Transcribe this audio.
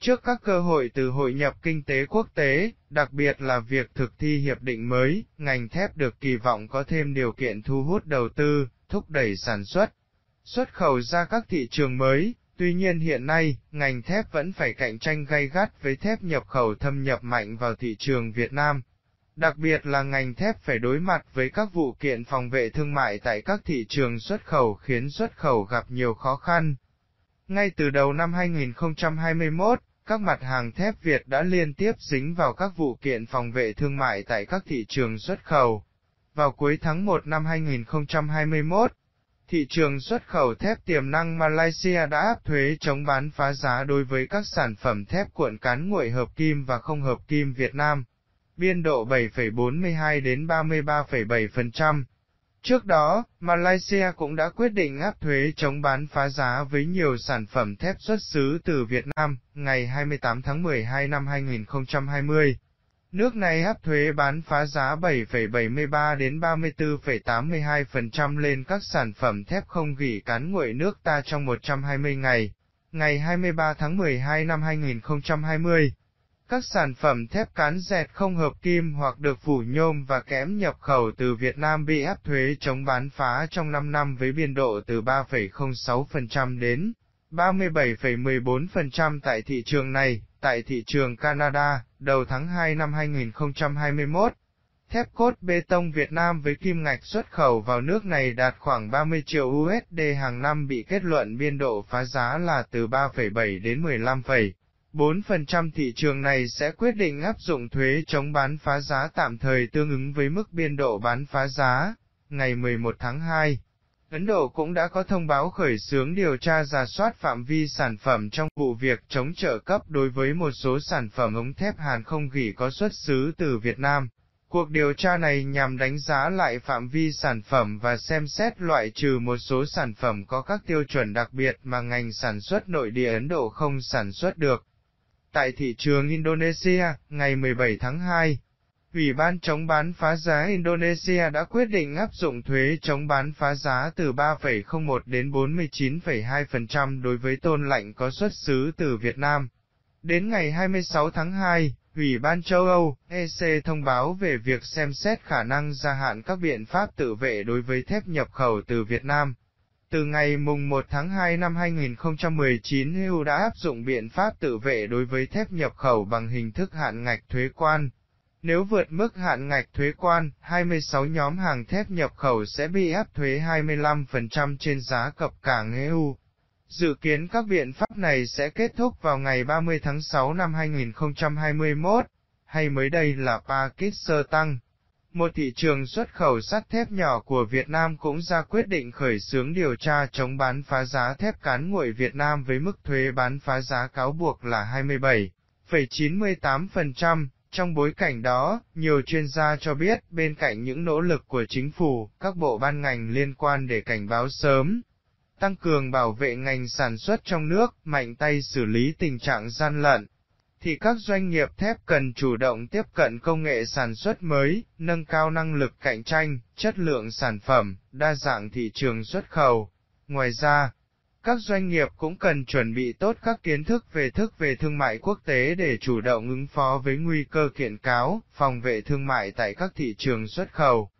Trước các cơ hội từ hội nhập kinh tế quốc tế, đặc biệt là việc thực thi hiệp định mới, ngành thép được kỳ vọng có thêm điều kiện thu hút đầu tư, thúc đẩy sản xuất, xuất khẩu ra các thị trường mới. Tuy nhiên hiện nay, ngành thép vẫn phải cạnh tranh gay gắt với thép nhập khẩu thâm nhập mạnh vào thị trường Việt Nam. Đặc biệt là ngành thép phải đối mặt với các vụ kiện phòng vệ thương mại tại các thị trường xuất khẩu khiến xuất khẩu gặp nhiều khó khăn. Ngay từ đầu năm 2021, các mặt hàng thép Việt đã liên tiếp dính vào các vụ kiện phòng vệ thương mại tại các thị trường xuất khẩu. Vào cuối tháng 1 năm 2021, thị trường xuất khẩu thép tiềm năng Malaysia đã áp thuế chống bán phá giá đối với các sản phẩm thép cuộn cán nguội hợp kim và không hợp kim Việt Nam, biên độ 7,42 đến 33,7%. Trước đó, Malaysia cũng đã quyết định áp thuế chống bán phá giá với nhiều sản phẩm thép xuất xứ từ Việt Nam, ngày 28 tháng 12 năm 2020. Nước này áp thuế bán phá giá 7,73 đến 34,82% lên các sản phẩm thép không gỉ cán nguội nước ta trong 120 ngày, ngày 23 tháng 12 năm 2020. Các sản phẩm thép cán dẹt không hợp kim hoặc được phủ nhôm và kẽm nhập khẩu từ Việt Nam bị áp thuế chống bán phá trong 5 năm với biên độ từ 3,06% đến 37,14% tại thị trường này, tại thị trường Canada, đầu tháng 2 năm 2021. Thép cốt bê tông Việt Nam với kim ngạch xuất khẩu vào nước này đạt khoảng 30 triệu USD hàng năm bị kết luận biên độ phá giá là từ 3,7 đến 15, 4% thị trường này sẽ quyết định áp dụng thuế chống bán phá giá tạm thời tương ứng với mức biên độ bán phá giá. Ngày 11 tháng 2, Ấn Độ cũng đã có thông báo khởi xướng điều tra giả soát phạm vi sản phẩm trong vụ việc chống trợ cấp đối với một số sản phẩm ống thép hàn không gỉ có xuất xứ từ Việt Nam. Cuộc điều tra này nhằm đánh giá lại phạm vi sản phẩm và xem xét loại trừ một số sản phẩm có các tiêu chuẩn đặc biệt mà ngành sản xuất nội địa Ấn Độ không sản xuất được. Tại thị trường Indonesia, ngày 17 tháng 2, Ủy ban chống bán phá giá Indonesia đã quyết định áp dụng thuế chống bán phá giá từ 3,01 đến 49,2% đối với tôn lạnh có xuất xứ từ Việt Nam. Đến ngày 26 tháng 2, Ủy ban châu Âu, EC thông báo về việc xem xét khả năng gia hạn các biện pháp tự vệ đối với thép nhập khẩu từ Việt Nam. Từ ngày mùng 1 tháng 2 năm 2019 EU đã áp dụng biện pháp tự vệ đối với thép nhập khẩu bằng hình thức hạn ngạch thuế quan. Nếu vượt mức hạn ngạch thuế quan, 26 nhóm hàng thép nhập khẩu sẽ bị áp thuế 25% trên giá cập cảng EU. Dự kiến các biện pháp này sẽ kết thúc vào ngày 30 tháng 6 năm 2021, hay mới đây là Pakistan. Một thị trường xuất khẩu sắt thép nhỏ của Việt Nam cũng ra quyết định khởi xướng điều tra chống bán phá giá thép cán nguội Việt Nam với mức thuế bán phá giá cáo buộc là 27,98%. Trong bối cảnh đó, nhiều chuyên gia cho biết bên cạnh những nỗ lực của chính phủ, các bộ ban ngành liên quan để cảnh báo sớm, tăng cường bảo vệ ngành sản xuất trong nước, mạnh tay xử lý tình trạng gian lận, thì các doanh nghiệp thép cần chủ động tiếp cận công nghệ sản xuất mới, nâng cao năng lực cạnh tranh, chất lượng sản phẩm, đa dạng thị trường xuất khẩu. Ngoài ra, các doanh nghiệp cũng cần chuẩn bị tốt các kiến thức về thức về thương mại quốc tế để chủ động ứng phó với nguy cơ kiện cáo, phòng vệ thương mại tại các thị trường xuất khẩu.